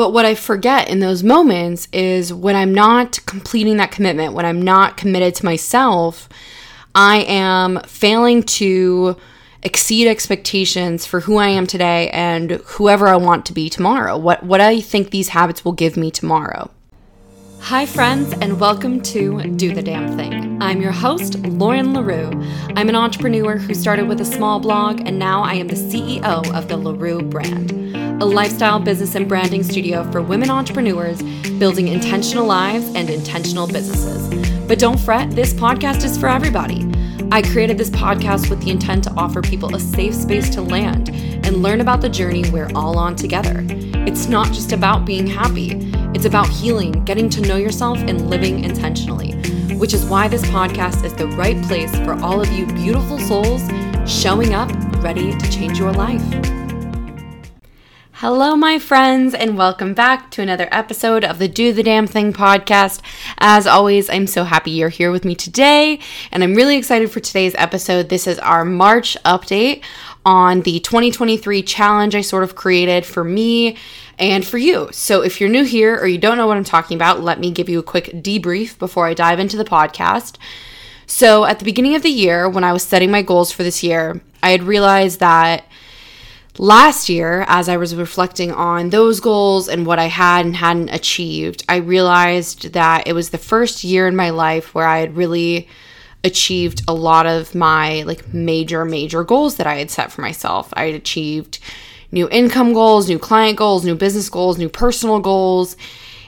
But what I forget in those moments is when I'm not completing that commitment, when I'm not committed to myself, I am failing to exceed expectations for who I am today and whoever I want to be tomorrow. What what I think these habits will give me tomorrow. Hi, friends, and welcome to Do the Damn Thing. I'm your host, Lauren LaRue. I'm an entrepreneur who started with a small blog, and now I am the CEO of the LaRue brand, a lifestyle business and branding studio for women entrepreneurs building intentional lives and intentional businesses. But don't fret, this podcast is for everybody. I created this podcast with the intent to offer people a safe space to land and learn about the journey we're all on together. It's not just about being happy. It's about healing, getting to know yourself, and living intentionally, which is why this podcast is the right place for all of you beautiful souls showing up ready to change your life. Hello, my friends, and welcome back to another episode of the Do the Damn Thing podcast. As always, I'm so happy you're here with me today, and I'm really excited for today's episode. This is our March update on the 2023 challenge I sort of created for me and for you. So if you're new here or you don't know what I'm talking about, let me give you a quick debrief before I dive into the podcast. So at the beginning of the year, when I was setting my goals for this year, I had realized that last year, as I was reflecting on those goals and what I had and hadn't achieved, I realized that it was the first year in my life where I had really achieved a lot of my like major major goals that I had set for myself. I had achieved new income goals, new client goals, new business goals, new personal goals.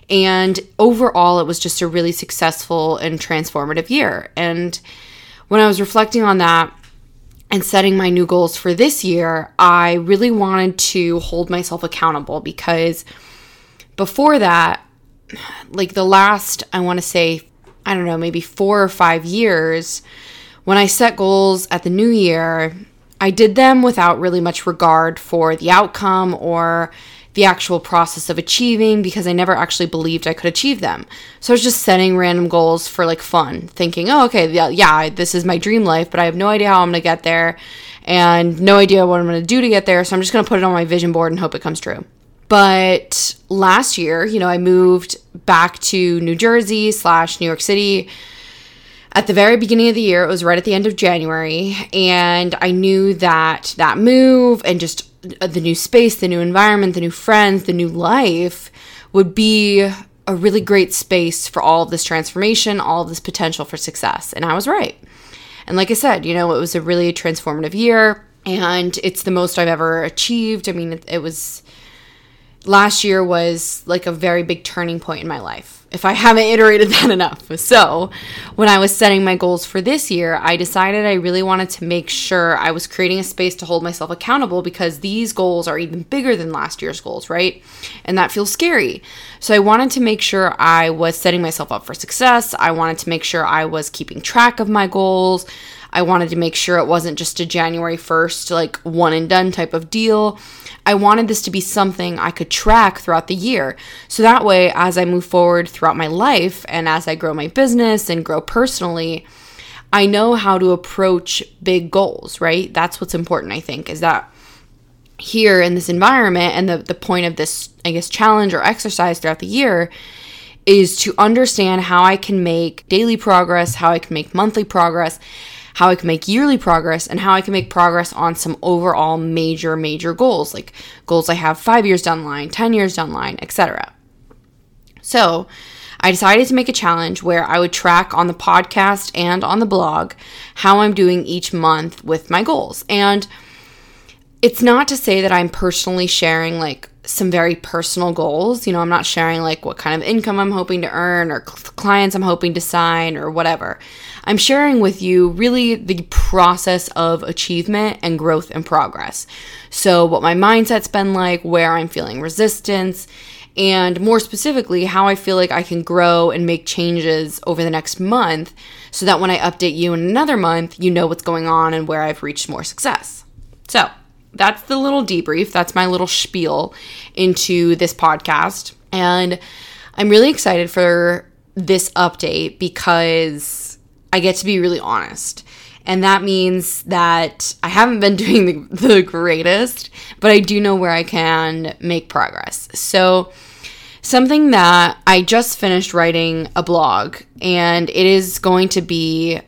And overall, it was just a really successful and transformative year. And when I was reflecting on that and setting my new goals for this year, I really wanted to hold myself accountable because before that, like the last, I want to say, I don't know, maybe four or five years, when I set goals at the new year, I did them without really much regard for the outcome or the actual process of achieving because I never actually believed I could achieve them. So I was just setting random goals for like fun, thinking, oh, okay, yeah, yeah, this is my dream life, but I have no idea how I'm gonna get there and no idea what I'm gonna do to get there. So I'm just gonna put it on my vision board and hope it comes true. But last year, you know, I moved back to New Jersey slash New York City at the very beginning of the year, it was right at the end of January, and I knew that that move and just Uh, the new space, the new environment, the new friends, the new life would be a really great space for all of this transformation, all of this potential for success. And I was right. And like I said, you know, it was a really transformative year and it's the most I've ever achieved. I mean, it, it was last year was like a very big turning point in my life if I haven't iterated that enough. So, when I was setting my goals for this year, I decided I really wanted to make sure I was creating a space to hold myself accountable because these goals are even bigger than last year's goals, right? And that feels scary. So, I wanted to make sure I was setting myself up for success. I wanted to make sure I was keeping track of my goals. I wanted to make sure it wasn't just a January 1st, like one and done type of deal. I wanted this to be something I could track throughout the year. So that way, as I move forward throughout my life and as I grow my business and grow personally, I know how to approach big goals, right? That's what's important, I think, is that here in this environment and the, the point of this, I guess, challenge or exercise throughout the year is to understand how I can make daily progress, how I can make monthly progress, how I can make yearly progress, and how I can make progress on some overall major, major goals, like goals I have five years down the line, 10 years down the line, etc. So, I decided to make a challenge where I would track on the podcast and on the blog how I'm doing each month with my goals. And it's not to say that I'm personally sharing like some very personal goals. You know, I'm not sharing like what kind of income I'm hoping to earn or cl- clients I'm hoping to sign or whatever. I'm sharing with you really the process of achievement and growth and progress. So, what my mindset's been like, where I'm feeling resistance, and more specifically, how I feel like I can grow and make changes over the next month so that when I update you in another month, you know what's going on and where I've reached more success. So, that's the little debrief. That's my little spiel into this podcast. And I'm really excited for this update because I get to be really honest. And that means that I haven't been doing the, the greatest, but I do know where I can make progress. So something that I just finished writing a blog, and it is going to be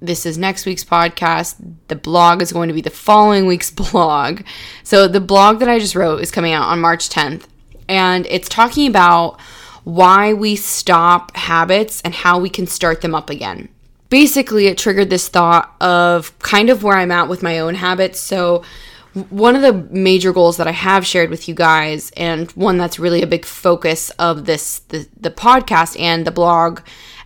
this is next week's podcast. The blog is going to be the following week's blog. So, the blog that I just wrote is coming out on March 10th, and it's talking about why we stop habits and how we can start them up again. Basically, it triggered this thought of kind of where I'm at with my own habits. So, one of the major goals that I have shared with you guys, and one that's really a big focus of this the, the podcast and the blog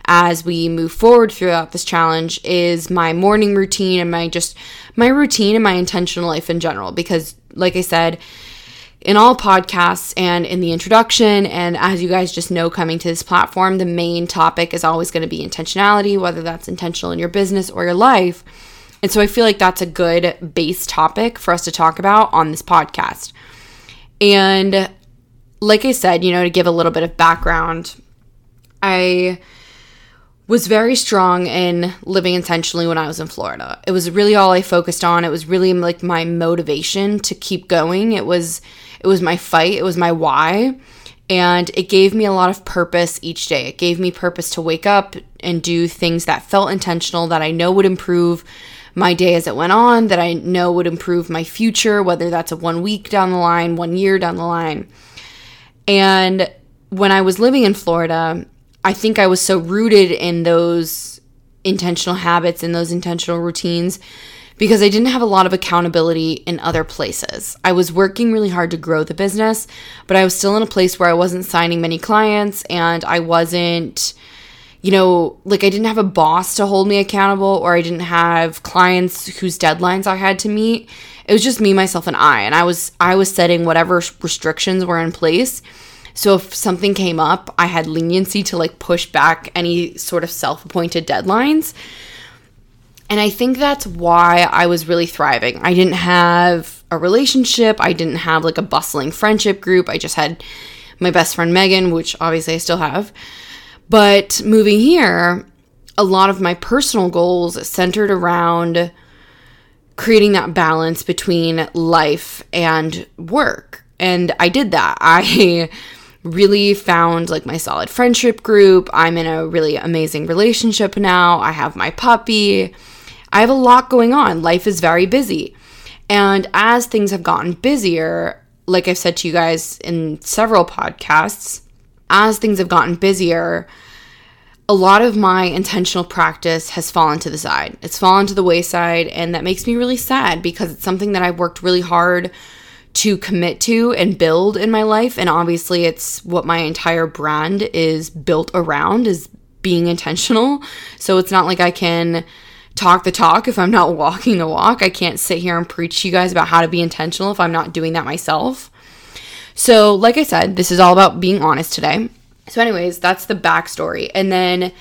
as we move forward throughout this challenge is my morning routine and my just my routine and my intentional life in general because like I said in all podcasts and in the introduction and as you guys just know coming to this platform the main topic is always going to be intentionality whether that's intentional in your business or your life. And so I feel like that's a good base topic for us to talk about on this podcast. And like I said, you know, to give a little bit of background, I was very strong in living intentionally when I was in Florida. It was really all I focused on. It was really like my motivation to keep going. It was it was my fight, it was my why, and it gave me a lot of purpose each day. It gave me purpose to wake up and do things that felt intentional that I know would improve my day as it went on, that I know would improve my future, whether that's a one week down the line, one year down the line. And when I was living in Florida, I think I was so rooted in those intentional habits and those intentional routines because I didn't have a lot of accountability in other places. I was working really hard to grow the business, but I was still in a place where I wasn't signing many clients and I wasn't you know, like I didn't have a boss to hold me accountable or I didn't have clients whose deadlines I had to meet. It was just me, myself and I, and I was I was setting whatever restrictions were in place so if something came up, I had leniency to like push back any sort of self appointed deadlines. And I think that's why I was really thriving. I didn't have a relationship, I didn't have like a bustling friendship group. I just had my best friend Megan, which obviously I still have. But moving here, a lot of my personal goals centered around creating that balance between life and work. And I did that. I really found like my solid friendship group. I'm in a really amazing relationship now. I have my puppy. I have a lot going on. Life is very busy. And as things have gotten busier, like I've said to you guys in several podcasts, as things have gotten busier, a lot of my intentional practice has fallen to the side. It's fallen to the wayside, and that makes me really sad because it's something that I've worked really hard to commit to and build in my life and obviously it's what my entire brand is built around is being intentional so it's not like i can talk the talk if i'm not walking the walk. I can't sit here and preach to you guys about how to be intentional if i'm not doing that myself. So like i said this is all about being honest today. So anyways that's the backstory. And then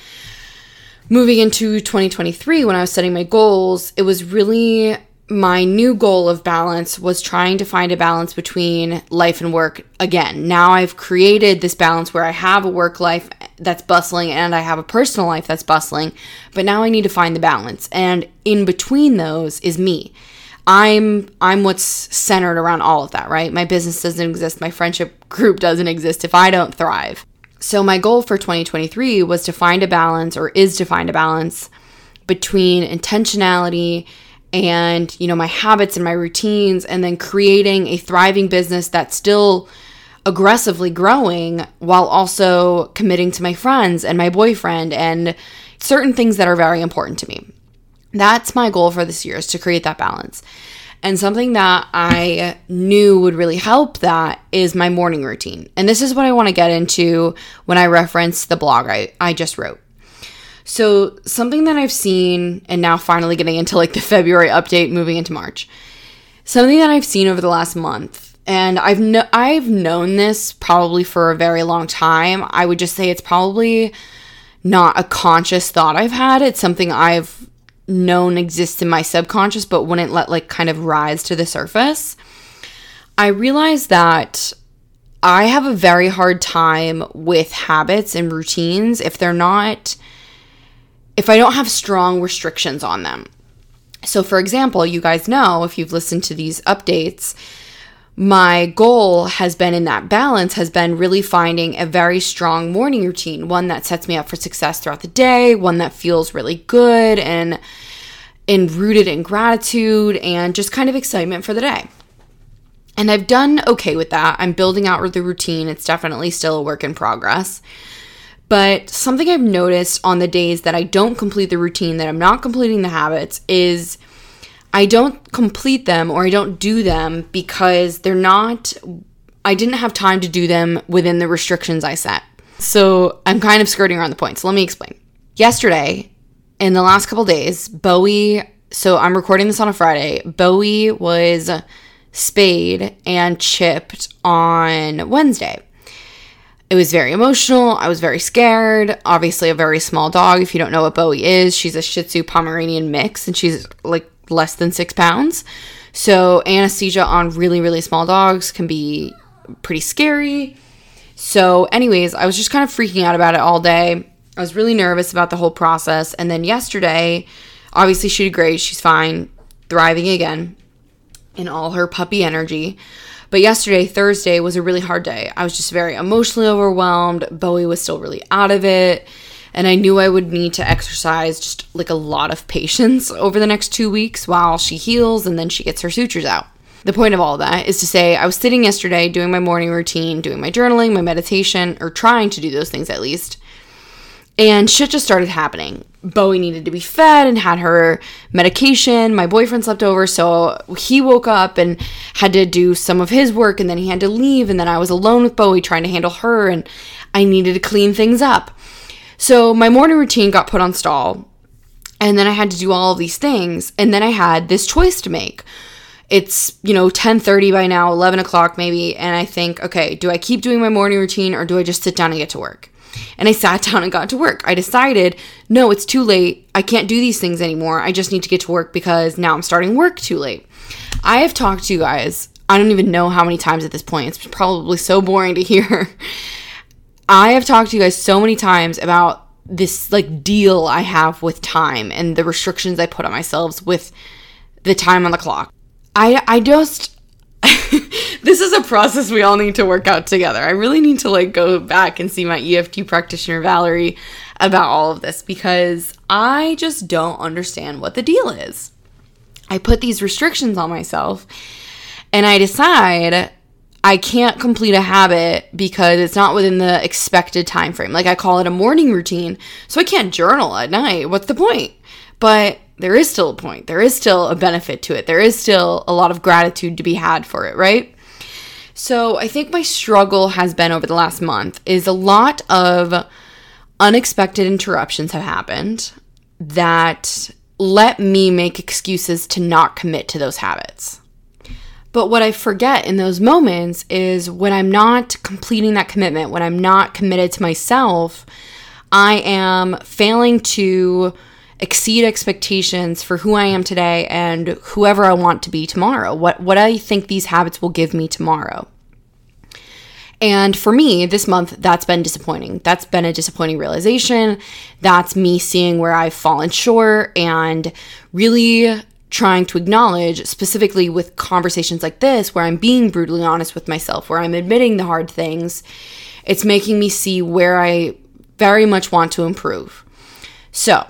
moving into 2023 when i was setting my goals it was really my new goal of balance was trying to find a balance between life and work again. Now I've created this balance where I have a work life that's bustling and I have a personal life that's bustling, but now I need to find the balance. And in between those is me. I'm I'm what's centered around all of that, right? My business doesn't exist, my friendship group doesn't exist if I don't thrive. So my goal for 2023 was to find a balance or is to find a balance between intentionality and you know my habits and my routines and then creating a thriving business that's still aggressively growing while also committing to my friends and my boyfriend and certain things that are very important to me. That's my goal for this year is to create that balance. And something that I knew would really help that is my morning routine. And this is what I want to get into when I reference the blog I, I just wrote. So, something that I've seen, and now finally getting into like the February update, moving into March, something that I've seen over the last month, and I've no- I've known this probably for a very long time. I would just say it's probably not a conscious thought I've had. It's something I've known exists in my subconscious, but wouldn't let like kind of rise to the surface. I realized that I have a very hard time with habits and routines if they're not if I don't have strong restrictions on them. So, for example, you guys know if you've listened to these updates, my goal has been in that balance has been really finding a very strong morning routine, one that sets me up for success throughout the day, one that feels really good and and rooted in gratitude and just kind of excitement for the day. And I've done okay with that. I'm building out the routine. It's definitely still a work in progress. But something I've noticed on the days that I don't complete the routine, that I'm not completing the habits, is I don't complete them or I don't do them because they're not, I didn't have time to do them within the restrictions I set. So I'm kind of skirting around the point. So let me explain. Yesterday, in the last couple days, Bowie, so I'm recording this on a Friday, Bowie was spayed and chipped on Wednesday. It was very emotional. I was very scared. Obviously, a very small dog. If you don't know what Bowie is, she's a Shih Tzu Pomeranian mix and she's like less than six pounds. So, anesthesia on really, really small dogs can be pretty scary. So, anyways, I was just kind of freaking out about it all day. I was really nervous about the whole process. And then yesterday, obviously, she did great. She's fine, thriving again in all her puppy energy. But yesterday, Thursday, was a really hard day. I was just very emotionally overwhelmed. Bowie was still really out of it. And I knew I would need to exercise just like a lot of patience over the next two weeks while she heals and then she gets her sutures out. The point of all of that is to say, I was sitting yesterday doing my morning routine, doing my journaling, my meditation, or trying to do those things at least. And shit just started happening. Bowie needed to be fed and had her medication. My boyfriend slept over, so he woke up and had to do some of his work, and then he had to leave. And then I was alone with Bowie trying to handle her, and I needed to clean things up. So my morning routine got put on stall. And then I had to do all of these things. And then I had this choice to make. It's, you know, 10:30 by now, 11 o'clock maybe. And I think, okay, do I keep doing my morning routine or do I just sit down and get to work? And I sat down and got to work. I decided, no, it's too late. I can't do these things anymore. I just need to get to work because now I'm starting work too late. I have talked to you guys, I don't even know how many times at this point. It's probably so boring to hear. I have talked to you guys so many times about this like deal I have with time and the restrictions I put on myself with the time on the clock. I I just this is a process we all need to work out together. I really need to like go back and see my EFT practitioner Valerie about all of this because I just don't understand what the deal is. I put these restrictions on myself and I decide I can't complete a habit because it's not within the expected time frame. Like I call it a morning routine, so I can't journal at night. What's the point? But there is still a point. There is still a benefit to it. There is still a lot of gratitude to be had for it, right? So, I think my struggle has been over the last month is a lot of unexpected interruptions have happened that let me make excuses to not commit to those habits. But what I forget in those moments is when I'm not completing that commitment, when I'm not committed to myself, I am failing to exceed expectations for who I am today and whoever I want to be tomorrow. What what I think these habits will give me tomorrow. And for me, this month, that's been disappointing. That's been a disappointing realization. That's me seeing where I've fallen short and really trying to acknowledge, specifically with conversations like this, where I'm being brutally honest with myself, where I'm admitting the hard things, it's making me see where I very much want to improve. So,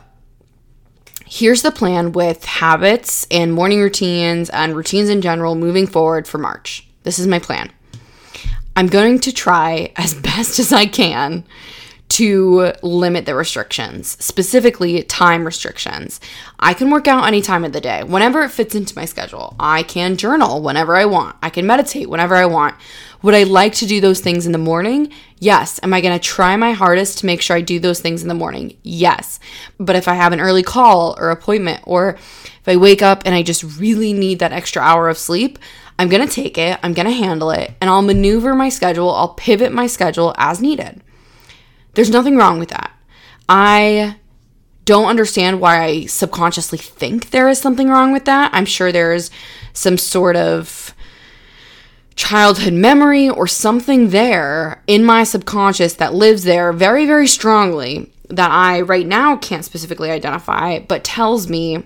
here's the plan with habits and morning routines and routines in general moving forward for March. This is my plan. I'm going to try as best as I can to limit the restrictions, specifically time restrictions. I can work out any time of the day, whenever it fits into my schedule. I can journal whenever I want. I can meditate whenever I want. Would I like to do those things in the morning? Yes. Am I going to try my hardest to make sure I do those things in the morning? Yes. But if I have an early call or appointment, or if I wake up and I just really need that extra hour of sleep, I'm going to take it, I'm going to handle it, and I'll maneuver my schedule, I'll pivot my schedule as needed. There's nothing wrong with that. I don't understand why I subconsciously think there is something wrong with that. I'm sure there's some sort of childhood memory or something there in my subconscious that lives there very, very strongly that I right now can't specifically identify, but tells me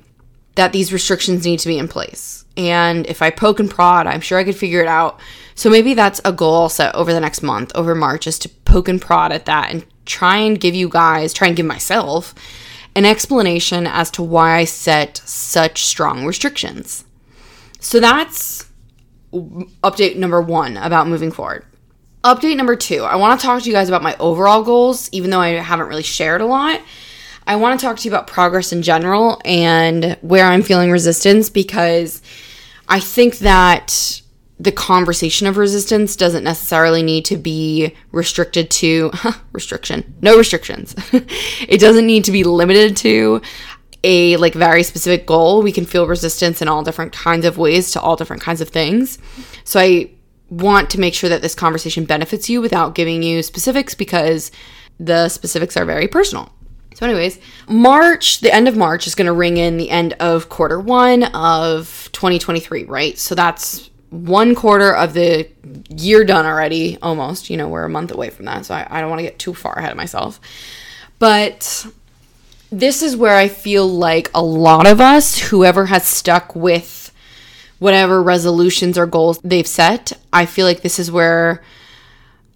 that these restrictions need to be in place. And if I poke and prod, I'm sure I could figure it out. So maybe that's a goal set over the next month, over March, is to poke and prod at that and try and give you guys, try and give myself an explanation as to why I set such strong restrictions. So that's update number one about moving forward. Update number two I want to talk to you guys about my overall goals, even though I haven't really shared a lot. I want to talk to you about progress in general and where I'm feeling resistance because I think that the conversation of resistance doesn't necessarily need to be restricted to restriction no restrictions. It doesn't need to be limited to a like very specific goal. We can feel resistance in all different kinds of ways to all different kinds of things. So i want to make sure that this conversation benefits you without giving you specifics because the specifics are very personal. So, anyways, March, the end of March is going to ring in the end of quarter one of 2023, right? So, that's one quarter of the year done already, almost. You know, we're a month away from that, so I, I don't want to get too far ahead of myself. But this is where I feel like a lot of us, whoever has stuck with whatever resolutions or goals they've set, I feel like this is where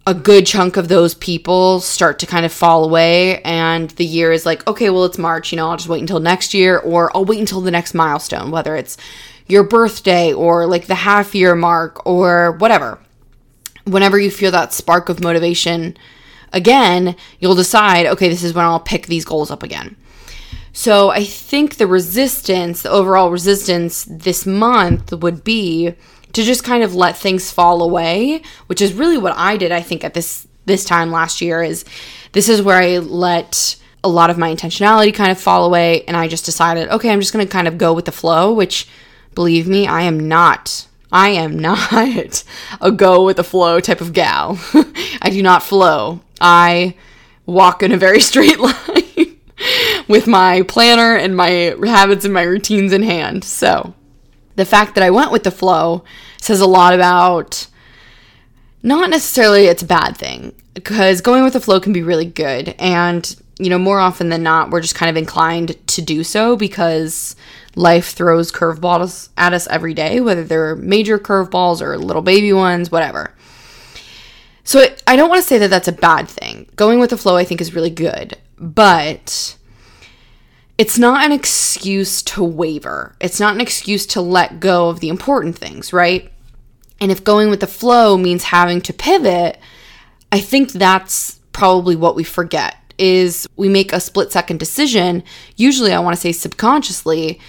a good chunk of those people start to kind of fall away and the year is like okay well it's march you know i'll just wait until next year or i'll wait until the next milestone whether it's your birthday or like the half year mark or whatever. Whenever you feel that spark of motivation again, you'll decide, okay, this is when I'll pick these goals up again. So I think the resistance, the overall resistance this month would be to just kind of let things fall away, which is really what I did I think at this this time last year is this is where I let a lot of my intentionality kind of fall away and I just decided, okay, I'm just going to kind of go with the flow, which Believe me, I am not. I am not a go with the flow type of gal. I do not flow. I walk in a very straight line with my planner and my habits and my routines in hand. So, the fact that I went with the flow says a lot about not necessarily it's a bad thing because going with the flow can be really good and you know more often than not we're just kind of inclined to do so because life throws curveballs at us every day, whether they're major curveballs or little baby ones, whatever. So I don't want to say that that's a bad thing. Going with the flow, I think, is really good, but it's not an excuse to waver. It's not an excuse to let go of the important things, right? And if going with the flow means having to pivot, I think that's probably what we forget is we make a split second decision, usually I want to say subconsciously,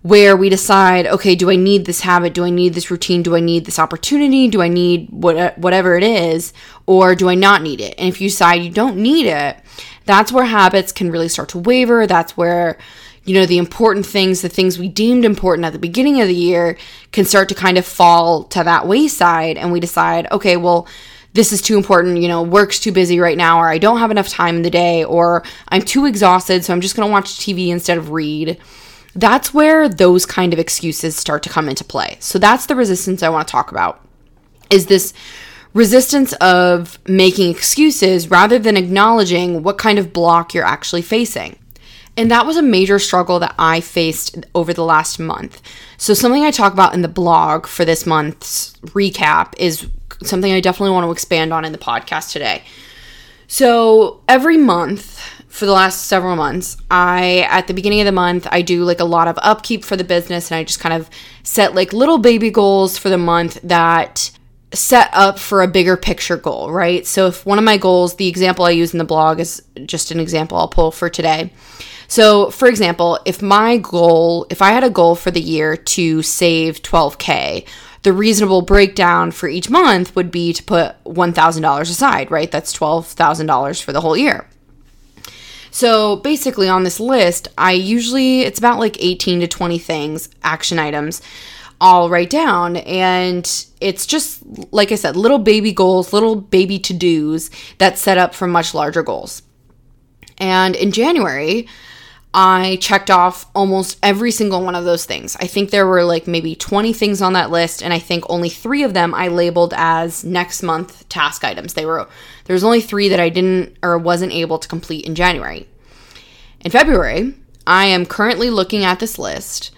where we decide, okay, do I need this habit? Do I need this routine? Do I need this opportunity? Do I need what, whatever it is? Or do I not need it? And if you decide you don't need it, that's where habits can really start to waver. That's where, you know, the important things, the things we deemed important at the beginning of the year, can start to kind of fall to that wayside. And we decide, okay, well, this is too important, you know, work's too busy right now, or I don't have enough time in the day, or I'm too exhausted, so I'm just gonna watch TV instead of read that's where those kind of excuses start to come into play. So that's the resistance I want to talk about. Is this resistance of making excuses rather than acknowledging what kind of block you're actually facing. And that was a major struggle that I faced over the last month. So, something I talk about in the blog for this month's recap is something I definitely want to expand on in the podcast today. So, every month, for the last several months. I at the beginning of the month, I do like a lot of upkeep for the business and I just kind of set like little baby goals for the month that set up for a bigger picture goal, right? So if one of my goals, the example I use in the blog is just an example I'll pull for today. So, for example, if my goal, if I had a goal for the year to save 12k, the reasonable breakdown for each month would be to put $1,000 aside, right? That's $12,000 for the whole year. So basically, on this list, I usually, it's about like 18 to 20 things, action items. I'll write down, and it's just like I said, little baby goals, little baby to dos that set up for much larger goals. And in January, I checked off almost every single one of those things. I think there were like maybe 20 things on that list, and I think only three of them I labeled as next month task items. They were there's only three that I didn't or wasn't able to complete in January. In February, I am currently looking at this list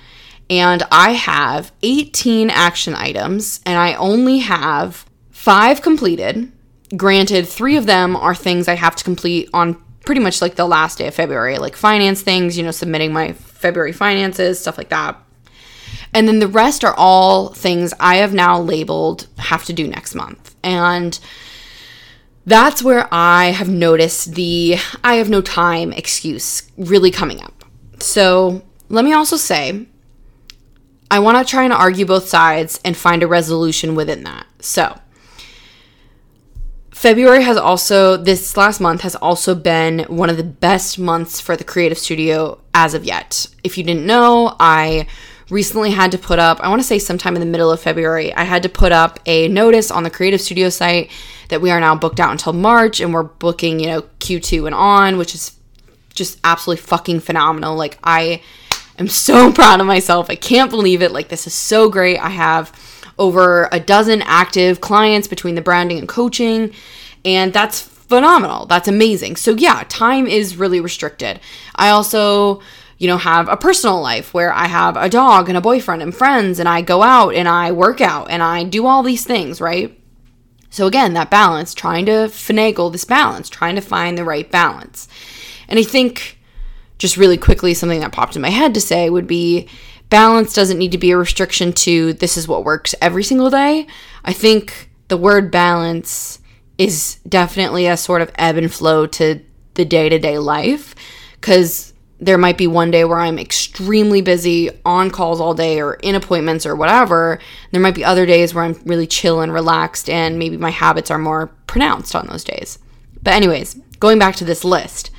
And I have 18 action items, and I only have five completed. Granted, three of them are things I have to complete on pretty much like the last day of February, like finance things, you know, submitting my February finances, stuff like that. And then the rest are all things I have now labeled have to do next month. And that's where I have noticed the I have no time excuse really coming up. So let me also say, I want to try and argue both sides and find a resolution within that. So, February has also, this last month has also been one of the best months for the creative studio as of yet. If you didn't know, I recently had to put up, I want to say sometime in the middle of February, I had to put up a notice on the creative studio site that we are now booked out until March and we're booking, you know, Q2 and on, which is just absolutely fucking phenomenal. Like, I am so proud of myself. I can't believe it. Like, this is so great. I have over a dozen active clients between the branding and coaching, and that's phenomenal. That's amazing. So, yeah, time is really restricted. I also you know, have a personal life where I have a dog and a boyfriend and friends and I go out and I work out and I do all these things, right? So again, that balance, trying to finagle this balance, trying to find the right balance. And I think just really quickly, something that popped in my head to say would be balance doesn't need to be a restriction to this is what works every single day. I think the word balance is definitely a sort of ebb and flow to the day to day life because there might be one day where I'm extremely busy on calls all day or in appointments or whatever. There might be other days where I'm really chill and relaxed and maybe my habits are more pronounced on those days. But, anyways, going back to this list.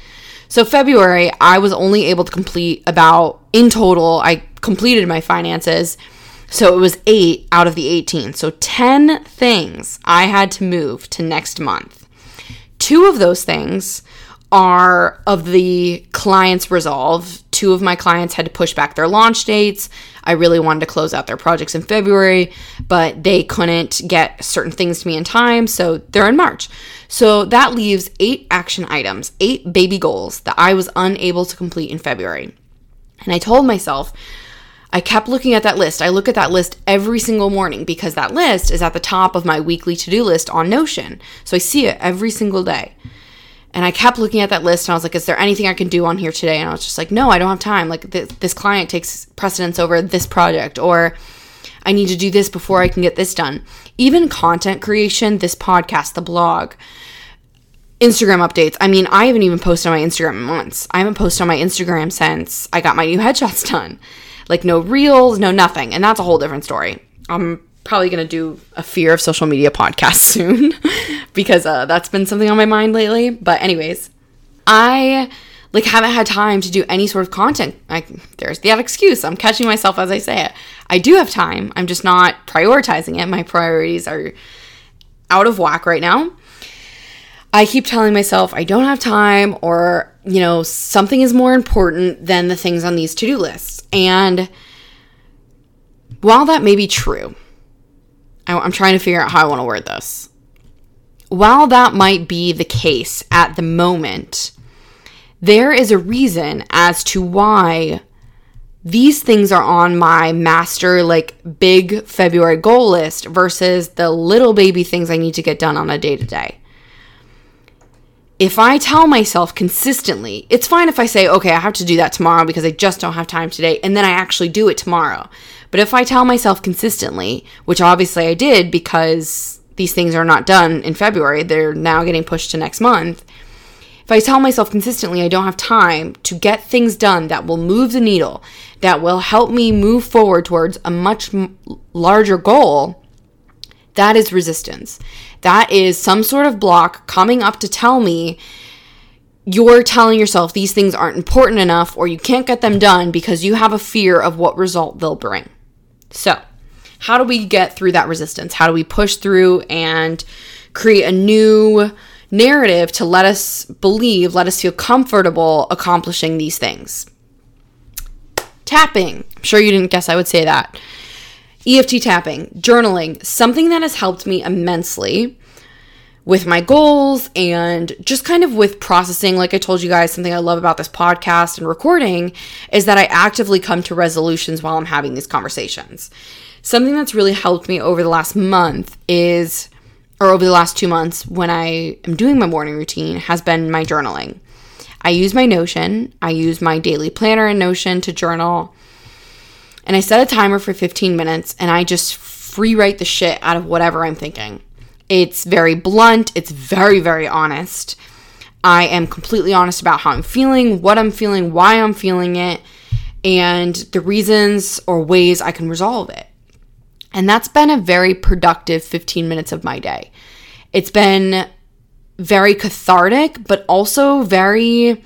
So, February, I was only able to complete about, in total, I completed my finances. So, it was eight out of the 18. So, 10 things I had to move to next month. Two of those things are of the client's resolve. Two of my clients had to push back their launch dates. I really wanted to close out their projects in February, but they couldn't get certain things to me in time, so they're in March. So that leaves eight action items, eight baby goals that I was unable to complete in February. And I told myself, I kept looking at that list. I look at that list every single morning because that list is at the top of my weekly to do list on Notion. So I see it every single day. And I kept looking at that list and I was like, is there anything I can do on here today? And I was just like, no, I don't have time. Like, th- this client takes precedence over this project, or I need to do this before I can get this done. Even content creation, this podcast, the blog, Instagram updates. I mean, I haven't even posted on my Instagram in months. I haven't posted on my Instagram since I got my new headshots done. Like, no reels, no nothing. And that's a whole different story. I'm probably going to do a fear of social media podcast soon because uh, that's been something on my mind lately. But anyways, I like haven't had time to do any sort of content. Like there's that excuse. I'm catching myself as I say it. I do have time. I'm just not prioritizing it. My priorities are out of whack right now. I keep telling myself I don't have time or, you know, something is more important than the things on these to-do lists. And while that may be true, I'm trying to figure out how I want to word this. While that might be the case at the moment, there is a reason as to why these things are on my master, like big February goal list versus the little baby things I need to get done on a day to day. If I tell myself consistently, it's fine if I say, okay, I have to do that tomorrow because I just don't have time today, and then I actually do it tomorrow. But if I tell myself consistently, which obviously I did because these things are not done in February, they're now getting pushed to next month. If I tell myself consistently I don't have time to get things done that will move the needle, that will help me move forward towards a much larger goal, that is resistance. That is some sort of block coming up to tell me you're telling yourself these things aren't important enough or you can't get them done because you have a fear of what result they'll bring. So, how do we get through that resistance? How do we push through and create a new narrative to let us believe, let us feel comfortable accomplishing these things? Tapping. I'm sure you didn't guess I would say that. EFT tapping, journaling, something that has helped me immensely with my goals and just kind of with processing. Like I told you guys, something I love about this podcast and recording is that I actively come to resolutions while I'm having these conversations. Something that's really helped me over the last month is, or over the last two months when I am doing my morning routine, has been my journaling. I use my Notion, I use my daily planner in Notion to journal, and I set a timer for 15 minutes and I just free write the shit out of whatever I'm thinking. It's very blunt, it's very, very honest. I am completely honest about how I'm feeling, what I'm feeling, why I'm feeling it, and the reasons or ways I can resolve it. And that's been a very productive 15 minutes of my day. It's been very cathartic, but also very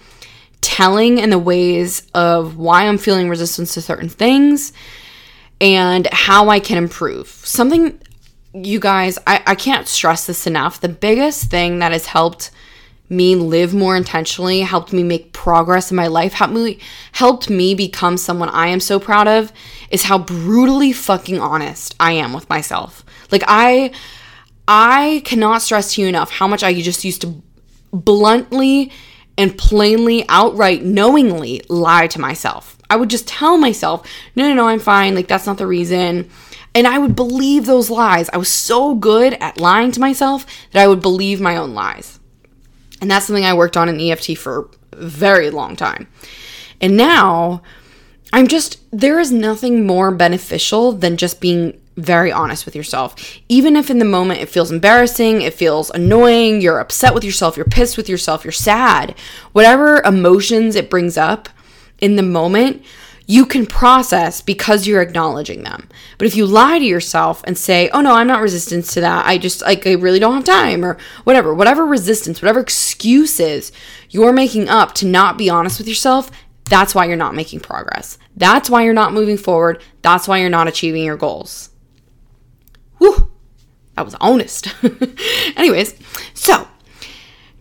telling in the ways of why I'm feeling resistance to certain things and how I can improve. Something you guys, I, I can't stress this enough. The biggest thing that has helped me live more intentionally, helped me make progress in my life, helped me helped me become someone I am so proud of is how brutally fucking honest I am with myself. Like I I cannot stress to you enough how much I just used to bluntly and plainly, outright, knowingly lie to myself. I would just tell myself, no, no, no, I'm fine. Like, that's not the reason. And I would believe those lies. I was so good at lying to myself that I would believe my own lies. And that's something I worked on in EFT for a very long time. And now I'm just, there is nothing more beneficial than just being very honest with yourself. Even if in the moment it feels embarrassing, it feels annoying, you're upset with yourself, you're pissed with yourself, you're sad, whatever emotions it brings up in the moment, you can process because you're acknowledging them. But if you lie to yourself and say, "Oh no, I'm not resistant to that. I just like I really don't have time," or whatever, whatever resistance, whatever excuses you're making up to not be honest with yourself, that's why you're not making progress. That's why you're not moving forward. That's why you're not achieving your goals. Whew, that was honest. Anyways, so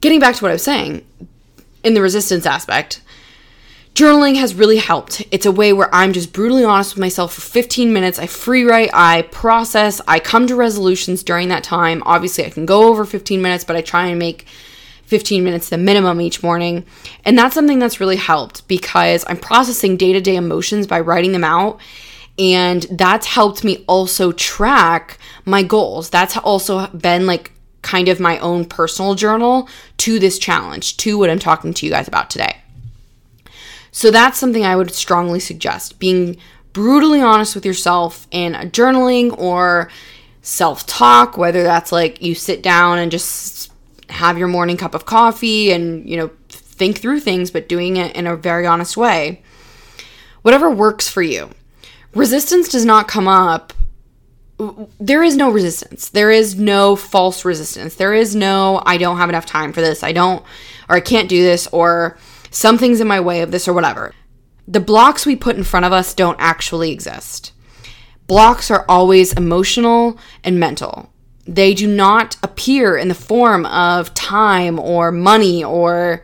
getting back to what I was saying in the resistance aspect, journaling has really helped. It's a way where I'm just brutally honest with myself for 15 minutes. I free write, I process, I come to resolutions during that time. Obviously, I can go over 15 minutes, but I try and make 15 minutes the minimum each morning. And that's something that's really helped because I'm processing day to day emotions by writing them out. And that's helped me also track my goals. That's also been like kind of my own personal journal to this challenge, to what I'm talking to you guys about today. So that's something I would strongly suggest being brutally honest with yourself in journaling or self talk, whether that's like you sit down and just have your morning cup of coffee and, you know, think through things, but doing it in a very honest way. Whatever works for you resistance does not come up there is no resistance. There is no false resistance. There is no, I don't have enough time for this. I don't, or I can't do this, or something's in my way of this, or whatever. The blocks we put in front of us don't actually exist. Blocks are always emotional and mental. They do not appear in the form of time or money or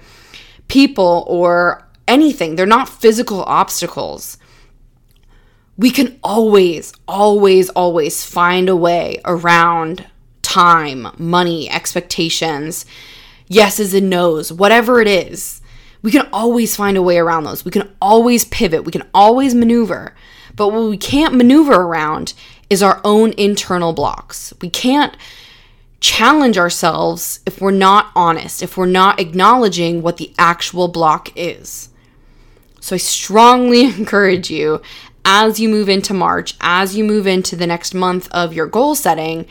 people or anything. They're not physical obstacles we can always, always, always find a way around time, money, expectations, yeses and nos, whatever it is. We can always find a way around those. We can always pivot. We can always maneuver. But what we can't maneuver around is our own internal blocks. We can't challenge ourselves if we're not honest, if we're not acknowledging what the actual block is. So I strongly encourage you as you move into March, as you move into the next month of your goal setting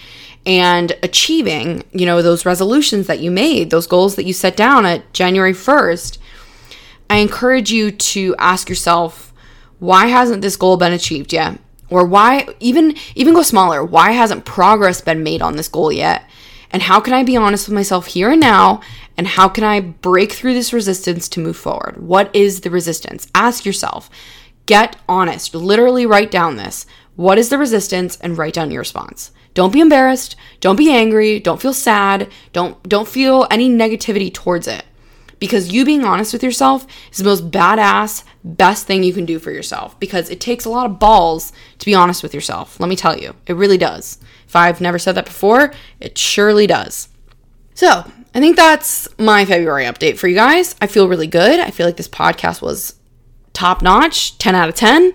and achieving, you know, those resolutions that you made, those goals that you set down at January 1st, I encourage you to ask yourself, why hasn't this goal been achieved yet? Or why even even go smaller, why hasn't progress been made on this goal yet? And how can I be honest with myself here and now? And how can I break through this resistance to move forward? What is the resistance? Ask yourself. Get honest. Literally write down this. What is the resistance and write down your response. Don't be embarrassed, don't be angry, don't feel sad, don't don't feel any negativity towards it. Because you being honest with yourself is the most badass best thing you can do for yourself because it takes a lot of balls to be honest with yourself. Let me tell you. It really does. If I've never said that before, it surely does. So, I think that's my February update for you guys. I feel really good. I feel like this podcast was top notch, 10 out of 10.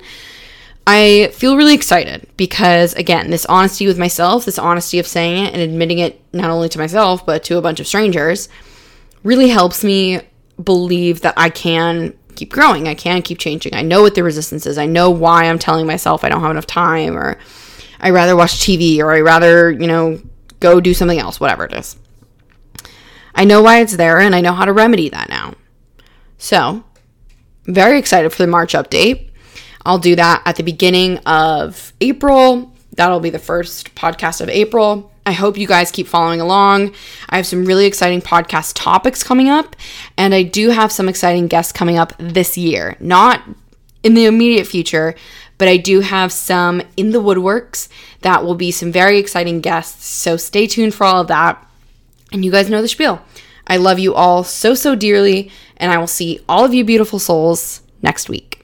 I feel really excited because, again, this honesty with myself, this honesty of saying it and admitting it not only to myself, but to a bunch of strangers, really helps me believe that I can keep growing. I can keep changing. I know what the resistance is. I know why I'm telling myself I don't have enough time or I rather watch TV or I rather, you know, go do something else, whatever it is. I know why it's there and I know how to remedy that now. So, very excited for the March update. I'll do that at the beginning of April. That'll be the first podcast of April. I hope you guys keep following along. I have some really exciting podcast topics coming up, and I do have some exciting guests coming up this year. Not in the immediate future, but I do have some in the woodworks that will be some very exciting guests. So stay tuned for all of that. And you guys know the spiel. I love you all so, so dearly, and I will see all of you beautiful souls next week.